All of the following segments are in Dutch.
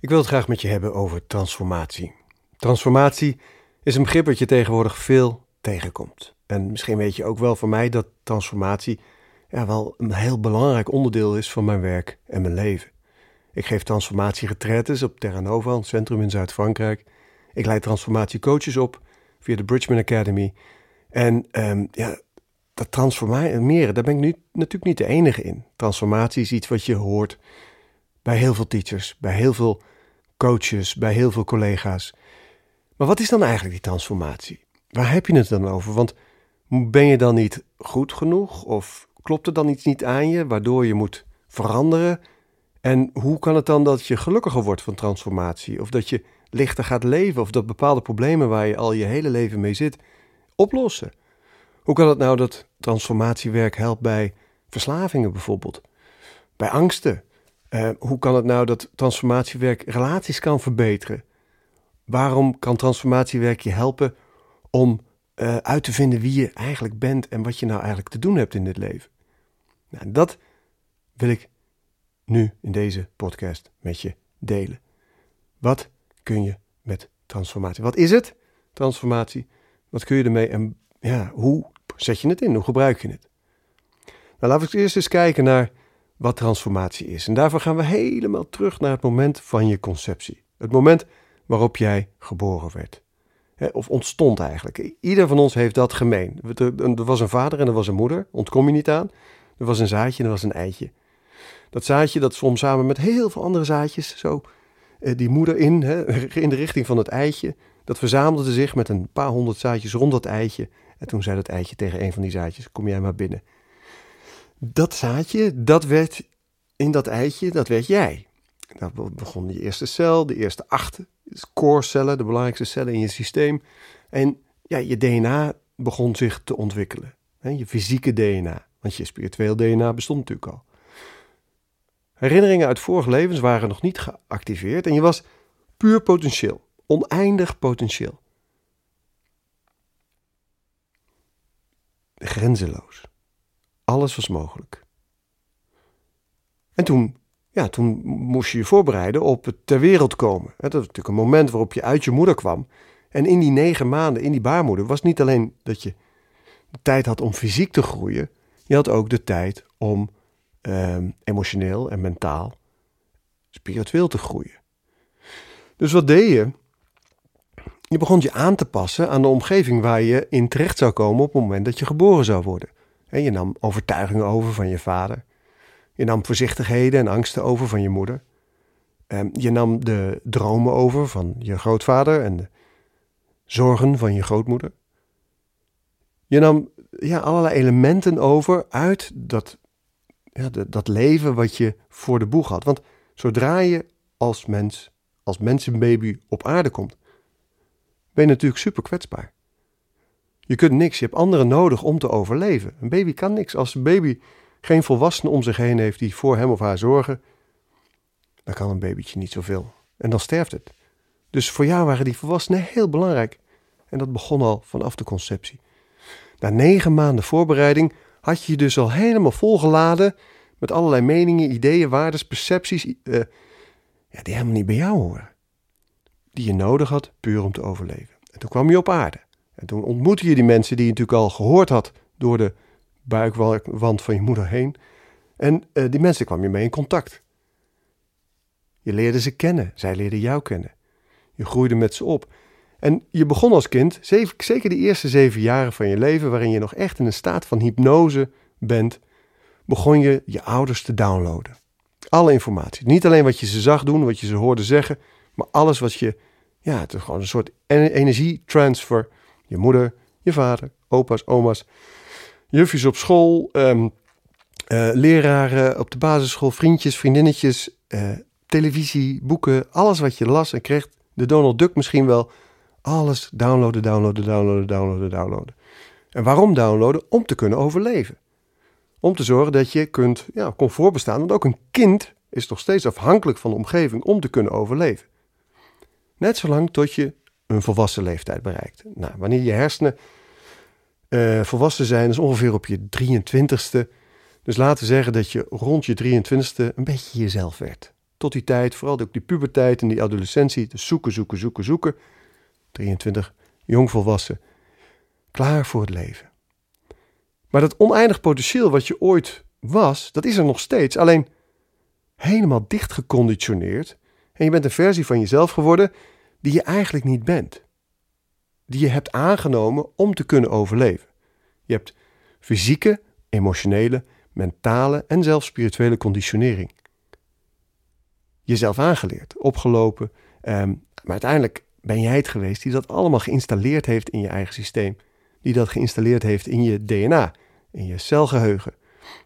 Ik wil het graag met je hebben over transformatie. Transformatie is een begrip dat je tegenwoordig veel tegenkomt. En misschien weet je ook wel van mij dat transformatie ja, wel een heel belangrijk onderdeel is van mijn werk en mijn leven. Ik geef transformatieretretes op Terra Nova, een centrum in Zuid-Frankrijk. Ik leid transformatiecoaches op via de Bridgman Academy. En um, ja, dat transformeren, daar ben ik nu natuurlijk niet de enige in. Transformatie is iets wat je hoort bij heel veel teachers, bij heel veel coaches, bij heel veel collega's. Maar wat is dan eigenlijk die transformatie? Waar heb je het dan over? Want ben je dan niet goed genoeg? Of klopt er dan iets niet aan je waardoor je moet veranderen? En hoe kan het dan dat je gelukkiger wordt van transformatie? Of dat je lichter gaat leven? Of dat bepaalde problemen waar je al je hele leven mee zit, oplossen? Hoe kan het nou dat transformatiewerk helpt bij verslavingen bijvoorbeeld? Bij angsten? Uh, hoe kan het nou dat transformatiewerk relaties kan verbeteren? Waarom kan transformatiewerk je helpen om uh, uit te vinden wie je eigenlijk bent en wat je nou eigenlijk te doen hebt in dit leven? Nou, dat wil ik nu in deze podcast met je delen. Wat kun je met transformatie? Wat is het? Transformatie. Wat kun je ermee en ja, hoe zet je het in? Hoe gebruik je het? Nou, laten we eerst eens kijken naar wat transformatie is. En daarvoor gaan we helemaal terug naar het moment van je conceptie. Het moment waarop jij geboren werd. of ontstond eigenlijk. Ieder van ons heeft dat gemeen. Er was een vader en er was een moeder, ontkom je niet aan. Er was een zaadje en er was een eitje. Dat zaadje dat zwom samen met heel veel andere zaadjes zo eh, die moeder in, in de richting van het eitje. Dat verzamelde zich met een paar honderd zaadjes rond dat eitje. En toen zei dat eitje tegen een van die zaadjes: Kom jij maar binnen. Dat zaadje, dat werd in dat eitje, dat werd jij. Dan begon die eerste cel, de eerste acht core-cellen, de belangrijkste cellen in je systeem. En ja, je DNA begon zich te ontwikkelen. Je fysieke DNA, want je spiritueel DNA bestond natuurlijk al. Herinneringen uit vorige levens waren nog niet geactiveerd en je was puur potentieel, oneindig potentieel. Grenzeloos. Alles was mogelijk. En toen, ja, toen moest je je voorbereiden op het ter wereld komen. Dat was natuurlijk een moment waarop je uit je moeder kwam. En in die negen maanden, in die baarmoeder, was niet alleen dat je de tijd had om fysiek te groeien. Je had ook de tijd om Ehm, emotioneel en mentaal, spiritueel te groeien. Dus wat deed je? Je begon je aan te passen aan de omgeving waar je in terecht zou komen op het moment dat je geboren zou worden. En je nam overtuigingen over van je vader. Je nam voorzichtigheden en angsten over van je moeder. Ehm, je nam de dromen over van je grootvader en de zorgen van je grootmoeder. Je nam ja, allerlei elementen over uit dat ja, dat leven wat je voor de boeg had. Want zodra je als mens, als mensenbaby op aarde komt, ben je natuurlijk super kwetsbaar. Je kunt niks, je hebt anderen nodig om te overleven. Een baby kan niks. Als een baby geen volwassenen om zich heen heeft die voor hem of haar zorgen, dan kan een babytje niet zoveel. En dan sterft het. Dus voor jou waren die volwassenen heel belangrijk. En dat begon al vanaf de conceptie. Na negen maanden voorbereiding had je je dus al helemaal volgeladen met allerlei meningen, ideeën, waarden, percepties, uh, ja, die helemaal niet bij jou horen. Die je nodig had puur om te overleven. En toen kwam je op aarde. En toen ontmoette je die mensen die je natuurlijk al gehoord had door de buikwand van je moeder heen. En uh, die mensen kwam je mee in contact. Je leerde ze kennen, zij leerden jou kennen. Je groeide met ze op. En je begon als kind, zeker de eerste zeven jaren van je leven, waarin je nog echt in een staat van hypnose bent, begon je je ouders te downloaden. Alle informatie. Niet alleen wat je ze zag doen, wat je ze hoorde zeggen, maar alles wat je, ja, het is gewoon een soort energietransfer. Je moeder, je vader, opa's, oma's, jufjes op school, um, uh, leraren op de basisschool, vriendjes, vriendinnetjes, uh, televisie, boeken, alles wat je las en kreeg, de Donald Duck misschien wel, alles downloaden, downloaden, downloaden, downloaden, downloaden. En waarom downloaden? Om te kunnen overleven. Om te zorgen dat je kunt ja, comfort bestaan. Want ook een kind is nog steeds afhankelijk van de omgeving om te kunnen overleven. Net zolang tot je een volwassen leeftijd bereikt. Nou, wanneer je hersenen uh, volwassen zijn, is ongeveer op je 23ste. Dus laten we zeggen dat je rond je 23ste een beetje jezelf werd. tot die tijd, vooral ook die puberteit en die adolescentie, te zoeken, zoeken, zoeken, zoeken. 23, jongvolwassen, klaar voor het leven. Maar dat oneindig potentieel wat je ooit was, dat is er nog steeds, alleen helemaal dicht geconditioneerd. En je bent een versie van jezelf geworden die je eigenlijk niet bent. Die je hebt aangenomen om te kunnen overleven. Je hebt fysieke, emotionele, mentale en zelfs spirituele conditionering. Jezelf aangeleerd, opgelopen, um, maar uiteindelijk ben jij het geweest die dat allemaal geïnstalleerd heeft in je eigen systeem. Die dat geïnstalleerd heeft in je DNA, in je celgeheugen,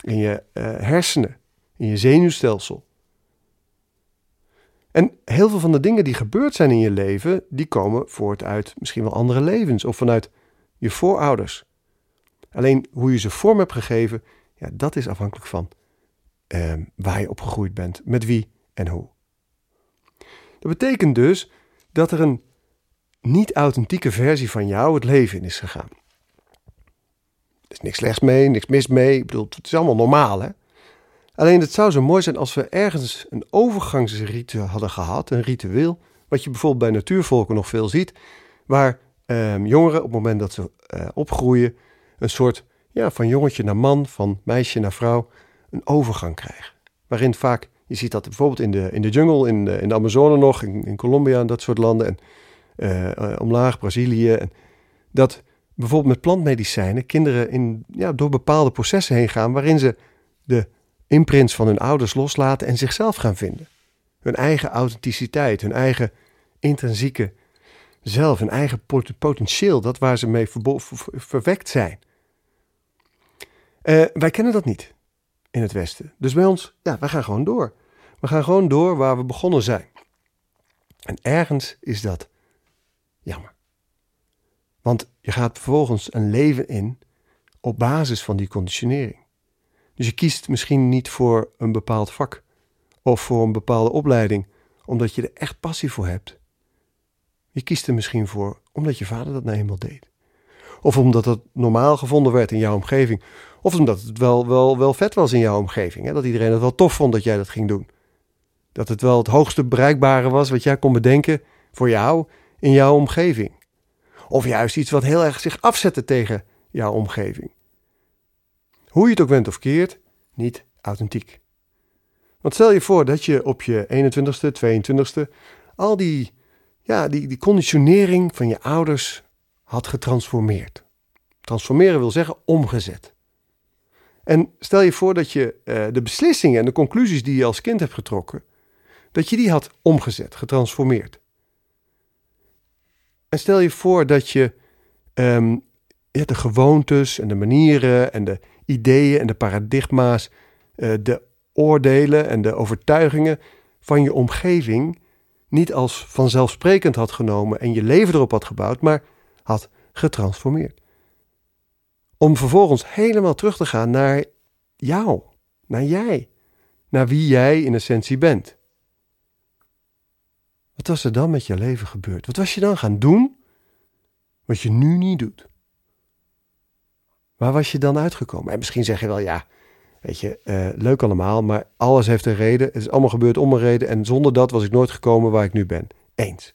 in je uh, hersenen, in je zenuwstelsel. En heel veel van de dingen die gebeurd zijn in je leven, die komen voort uit misschien wel andere levens of vanuit je voorouders. Alleen hoe je ze vorm hebt gegeven, ja, dat is afhankelijk van uh, waar je opgegroeid bent, met wie en hoe. Dat betekent dus dat er een niet-authentieke versie van jou het leven in is gegaan. Er is niks slechts mee, niks mis mee. Ik bedoel, het is allemaal normaal, hè? Alleen het zou zo mooi zijn als we ergens een overgangsritueel hadden gehad, een ritueel, wat je bijvoorbeeld bij natuurvolken nog veel ziet, waar ehm, jongeren op het moment dat ze uh, opgroeien een soort ja, van jongetje naar man, van meisje naar vrouw, een overgang krijgen. Waarin vaak, je ziet dat bijvoorbeeld in de, in de jungle, in de, in de Amazone nog, in, Colombia en dat soort landen, en uh, omlaag, Brazilië, dat bijvoorbeeld met plantmedicijnen kinderen in, ja, door bepaalde processen heen gaan waarin ze de imprints van hun ouders loslaten en zichzelf gaan vinden. Hun eigen authenticiteit, hun eigen intrinsieke zelf, hun eigen potentieel, dat waar ze mee verwekt zijn. Uh, wij kennen dat niet in het Westen. Dus bij ons, ja, wij gaan gewoon door. We gaan gewoon door waar we begonnen zijn. En ergens is dat jammer. Want je gaat vervolgens een leven in op basis van die conditionering. Dus je kiest misschien niet voor een bepaald vak of voor een bepaalde opleiding, omdat je er echt passie voor hebt. Je kiest er misschien voor omdat je vader dat nou eenmaal deed. Of omdat het normaal gevonden werd in jouw omgeving. Of omdat het wel, wel, wel vet was in jouw omgeving. Hè? Dat iedereen het wel tof vond dat jij dat ging doen. Dat het wel het hoogste bereikbare was wat jij kon bedenken voor jou in jouw omgeving. Of juist iets wat heel erg zich afzette tegen jouw omgeving. Hoe je het ook went of keert, niet authentiek. Want stel je voor dat je op je 21ste, 22ste al die, ja, die, die conditionering van je ouders had getransformeerd. Transformeren wil zeggen omgezet. En stel je voor dat je uh, de beslissingen en de conclusies die je als kind hebt getrokken, dat je die had omgezet, getransformeerd. En stel je voor dat je ja, de gewoontes en de manieren en de ideeën en de paradigma's, uh, de oordelen en de overtuigingen van je omgeving niet als vanzelfsprekend had genomen en je leven erop had gebouwd, maar had getransformeerd. Om vervolgens helemaal terug te gaan naar jou, naar jij, naar wie jij in essentie bent. Wat was er dan met je leven gebeurd? Wat was je dan gaan doen wat je nu niet doet? Waar was je dan uitgekomen? En misschien zeg je wel, ja, weet je, uh, leuk allemaal, maar alles heeft een reden. Het is allemaal gebeurd om een reden en zonder dat was ik nooit gekomen waar ik nu ben. Eens.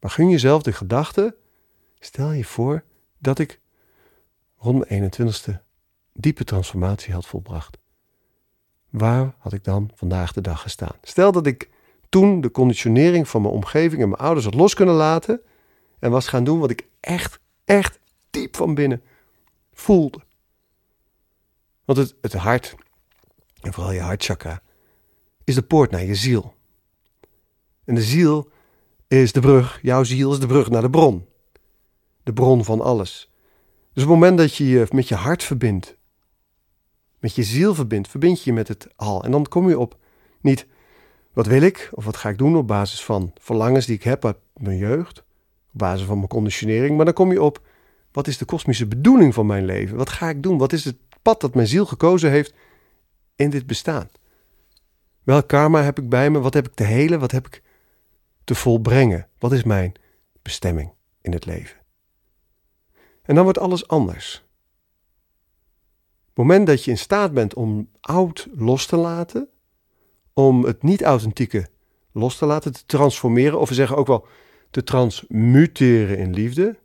Maar gun jezelf de gedachte, stel je voor dat ik rond mijn 21ste diepe transformatie had volbracht. Waar had ik dan vandaag de dag gestaan? Stel dat ik toen de conditionering van mijn omgeving en mijn ouders had los kunnen laten en was gaan doen wat ik echt, echt diep van binnen voelde. Want het, het hart, en vooral je hartchakra, is de poort naar je ziel. En de ziel is de brug, jouw ziel is de brug naar de bron. De bron van alles. Dus op het moment dat je je met je hart verbindt, met je ziel verbindt, verbind je je met het al. En dan kom je op niet wat wil ik of wat ga ik doen op basis van verlangens die ik heb uit mijn jeugd, op basis van mijn conditionering, maar dan kom je op wat is de kosmische bedoeling van mijn leven? Wat ga ik doen? Wat is het pad dat mijn ziel gekozen heeft in dit bestaan? Welk karma heb ik bij me? Wat heb ik te helen? Wat heb ik te volbrengen? Wat is mijn bestemming in het leven? En dan wordt alles anders. Op het moment dat je in staat bent om oud los te laten, om het niet-authentieke los te laten, te transformeren. Of we zeggen ook wel te transmuteren in liefde.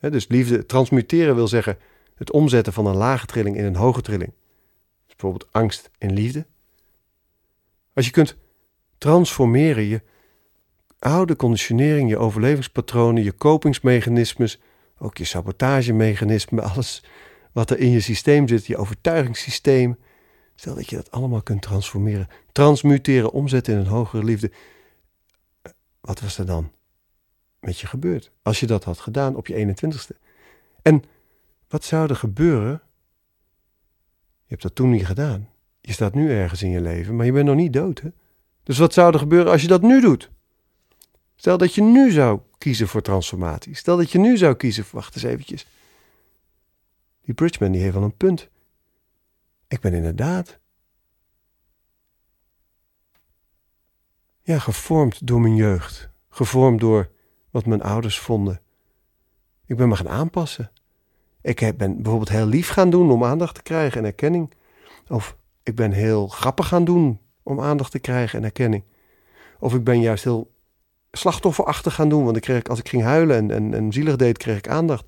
Dus liefde, transmuteren wil zeggen het omzetten van een lage trilling in een hoge trilling. Dus bijvoorbeeld angst in liefde. Als je kunt transformeren, je oude conditionering, je overlevingspatronen, je kopingsmechanismes, ook je sabotagemechanismen, alles wat er in je systeem zit, je overtuigingssysteem. Stel dat je dat allemaal kunt transformeren, transmuteren, omzetten in een hogere liefde. Wat was er dan met je gebeurd als je dat had gedaan op je 21ste? En wat zou er gebeuren? Je hebt dat toen niet gedaan. Je staat nu ergens in je leven, maar je bent nog niet dood. Hè? Dus wat zou er gebeuren als je dat nu doet? Stel dat je nu zou kiezen voor transformatie. Stel dat je nu zou kiezen voor, wacht eens eventjes. Die Bridgman die heeft wel een punt. Ik ben inderdaad ja, gevormd door mijn jeugd. Gevormd door wat mijn ouders vonden. Ik ben me gaan aanpassen. Ik ben bijvoorbeeld heel lief gaan doen om aandacht te krijgen en erkenning. Of ik ben heel grappig gaan doen om aandacht te krijgen en erkenning. Of ik ben juist heel slachtofferachtig gaan doen, want ik kreeg, als ik ging huilen en, en, en zielig deed, kreeg ik aandacht.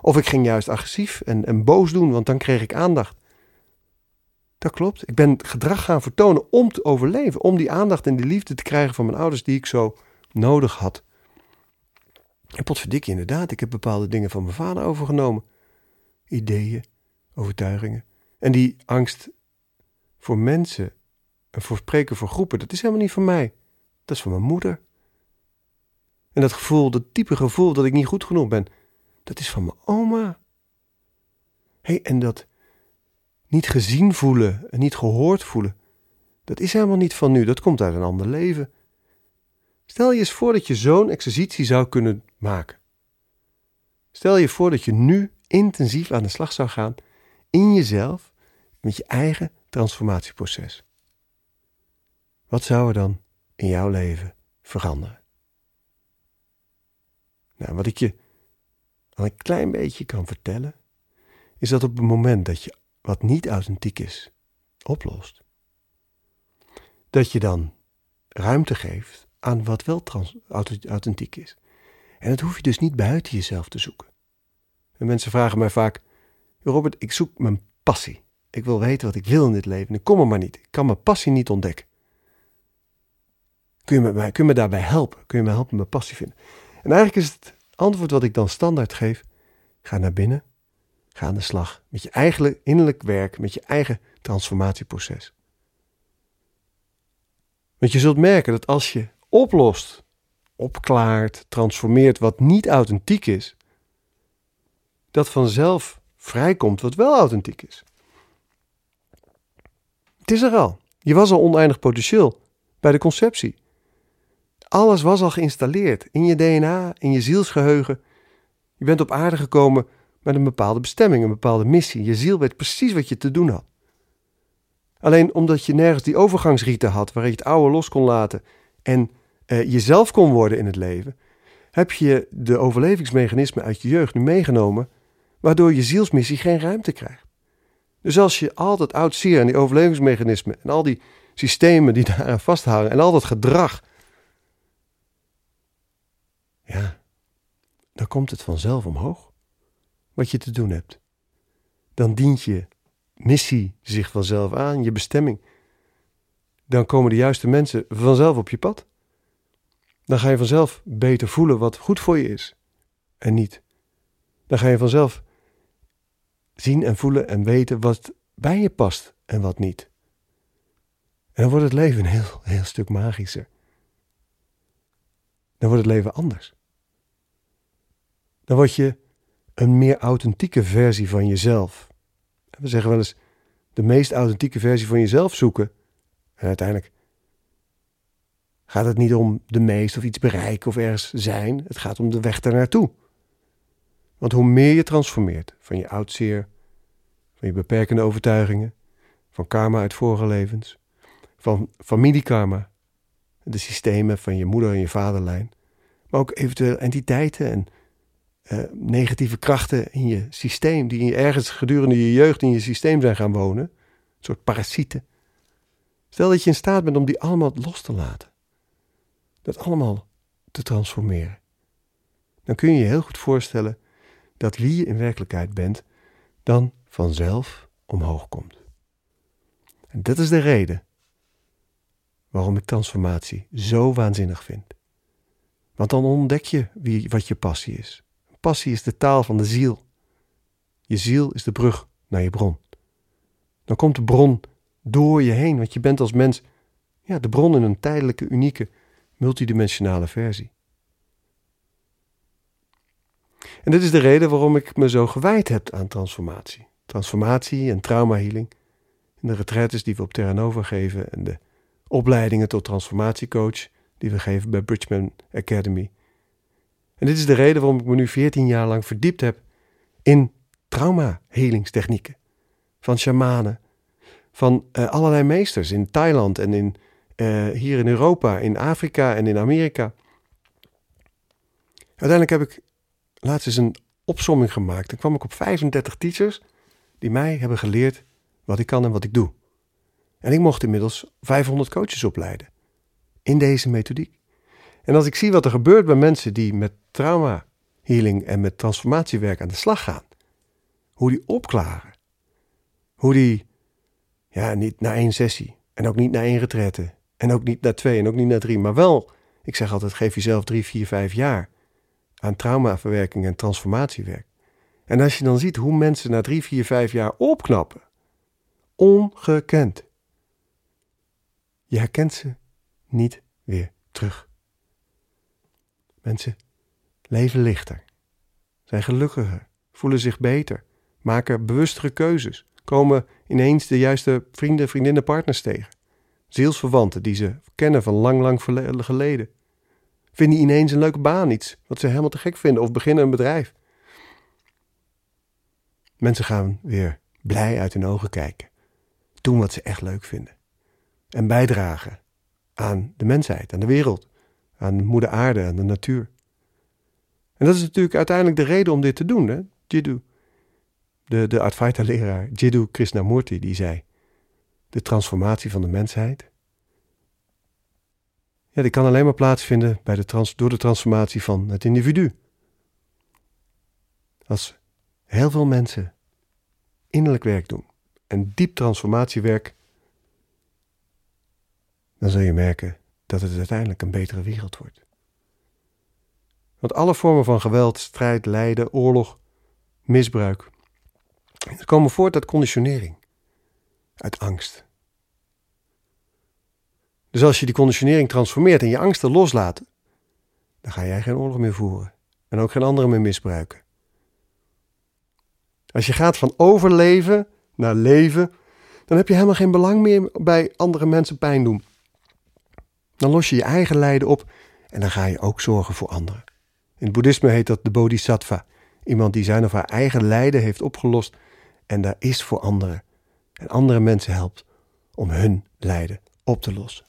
Of ik ging juist agressief en, en boos doen, want dan kreeg ik aandacht. Dat klopt. Ik ben gedrag gaan vertonen om te overleven, om die aandacht en die liefde te krijgen van mijn ouders die ik zo nodig had. En potverdikkie, inderdaad, ik heb bepaalde dingen van mijn vader overgenomen. Ideeën, overtuigingen. En die angst voor mensen en voor spreken voor groepen, dat is helemaal niet van mij. Dat is van mijn moeder. En dat gevoel, dat diepe gevoel dat ik niet goed genoeg ben, dat is van mijn oma. hey, en dat niet gezien voelen en niet gehoord voelen, dat is helemaal niet van nu, dat komt uit een ander leven. Stel je eens voor dat je zo'n exercitie zou kunnen maken. Stel je voor dat je nu intensief aan de slag zou gaan in jezelf met je eigen transformatieproces. Wat zou er dan in jouw leven veranderen? Nou, wat ik je al een klein beetje kan vertellen, is dat op het moment dat je wat niet authentiek is, oplost, dat je dan ruimte geeft aan wat wel authentiek is. En dat hoef je dus niet buiten jezelf te zoeken. En mensen vragen mij vaak: Robert, ik zoek mijn passie. Ik wil weten wat ik wil in dit leven. Ik kom er maar niet. Ik kan mijn passie niet ontdekken. Kun je me, kun je me daarbij helpen? Kun je me helpen mijn passie vinden? En eigenlijk is het antwoord wat ik dan standaard geef: ga naar binnen, ga aan de slag met je eigen innerlijk werk, met je eigen transformatieproces. Want je zult merken dat als je oplost, opklaart, transformeert wat niet authentiek is, dat vanzelf vrijkomt wat wel authentiek is. Het is er al. Je was al oneindig potentieel bij de conceptie. Alles was al geïnstalleerd in je DNA, in je zielsgeheugen. Je bent op aarde gekomen met een bepaalde bestemming, een bepaalde missie. Je ziel weet precies wat je te doen had. Alleen omdat je nergens die overgangsrieten had waarin je het oude los kon laten en uh, jezelf kon worden in het leven, heb je de overlevingsmechanismen uit je jeugd nu meegenomen, waardoor je zielsmissie geen ruimte krijgt. Dus als je al dat oud zeer en die overlevingsmechanismen en al die systemen die daaraan vasthangen en al dat gedrag ja, dan komt het vanzelf omhoog wat je te doen hebt. Dan dient je missie zich vanzelf aan, je bestemming. Dan komen de juiste mensen vanzelf op je pad. Dan ga je vanzelf beter voelen wat goed voor je is en niet. Dan ga je vanzelf zien en voelen en weten wat bij je past en wat niet. En dan wordt het leven een heel, heel stuk magischer. Dan wordt het leven anders dan word je een meer authentieke versie van jezelf. We zeggen wel eens de meest authentieke versie van jezelf zoeken. En uiteindelijk gaat het niet om de meest of iets bereiken of ergens zijn. Het gaat om de weg naartoe. Want hoe meer je transformeert van je oud zeer, van je beperkende overtuigingen, van karma uit vorige levens, van familiekarma, de systemen van je moeder en je vaderlijn, maar ook eventueel entiteiten en uh, negatieve krachten in je systeem, die ergens gedurende je jeugd in je systeem zijn gaan wonen, een soort parasieten. Stel dat je in staat bent om die allemaal los te laten. Dat allemaal te transformeren. Dan kun je je heel goed voorstellen dat wie je in werkelijkheid bent, dan vanzelf omhoog komt. En dat is de reden waarom ik transformatie zo waanzinnig vind. Want dan ontdek je wie, wat je passie is. Passie is de taal van de ziel. Je ziel is de brug naar je bron. Dan komt de bron door je heen, want je bent als mens ja, de bron in een tijdelijke, unieke, multidimensionale versie. En dit is de reden waarom ik me zo gewijd heb aan transformatie. Transformatie en traumahealing. In de retraites die we op Terra Nova geven en de opleidingen tot transformatiecoach die we geven bij Bridgman Academy. En dit is de reden waarom ik me nu 14 jaar lang verdiept heb in trauma-helingstechnieken. Van shamanen, van uh, allerlei meesters in Thailand en in, uh, hier in Europa, in Afrika en in Amerika. Uiteindelijk heb ik laatst eens een opsomming gemaakt. Dan kwam ik op 35 teachers die mij hebben geleerd wat ik kan en wat ik doe. En ik mocht inmiddels 500 coaches opleiden in deze methodiek. En als ik zie wat er gebeurt bij mensen die met trauma healing en met transformatiewerk aan de slag gaan, hoe die opklaren, hoe die, ja, niet na één sessie en ook niet na één retraite en ook niet na twee en ook niet na drie, maar wel, ik zeg altijd, geef jezelf drie, vier, vijf jaar aan traumaverwerking en transformatiewerk. En als je dan ziet hoe mensen na drie, vier, vijf jaar opknappen, ongekend. Je herkent ze niet weer terug. Mensen leven lichter, zijn gelukkiger, voelen zich beter, maken bewustere keuzes, komen ineens de juiste vrienden, vriendinnen, partners tegen. Zielsverwanten die ze kennen van lang, lang geleden. Vinden ineens een leuke baan, iets wat ze helemaal te gek vinden, of beginnen een bedrijf. Mensen gaan weer blij uit hun ogen kijken, doen wat ze echt leuk vinden en bijdragen aan de mensheid, aan de wereld, aan de moeder aarde, aan de natuur. En dat is natuurlijk uiteindelijk de reden om dit te doen. Hè? Jiddu, de, de Advaita-leraar Jiddu Krishnamurti, die zei: De transformatie van de mensheid. Ja, die kan alleen maar plaatsvinden bij de door de transformatie van het individu. Als heel veel mensen innerlijk werk doen en diep transformatiewerk dan zul je merken dat het uiteindelijk een betere wereld wordt. Want alle vormen van geweld, strijd, lijden, oorlog, misbruik, komen voort uit conditionering, uit angst. Dus als je die conditionering transformeert en je angsten loslaat, dan ga jij geen oorlog meer voeren en ook geen anderen meer misbruiken. Als je gaat van overleven naar leven, dan heb je helemaal geen belang meer bij andere mensen pijn doen. Dan los je je eigen lijden op en dan ga je ook zorgen voor anderen. In het boeddhisme heet dat de bodhisattva. Iemand die zijn of haar eigen lijden heeft opgelost en daar is voor anderen. En andere mensen helpt om hun lijden op te lossen.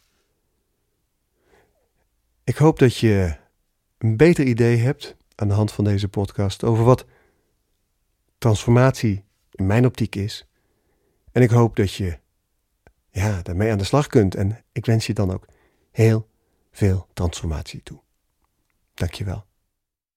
Ik hoop dat je een beter idee hebt aan de hand van deze podcast over wat transformatie in mijn optiek is. En ik hoop dat je ja, daarmee aan de slag kunt. En ik wens je dan ook heel veel transformatie toe. Dankjewel.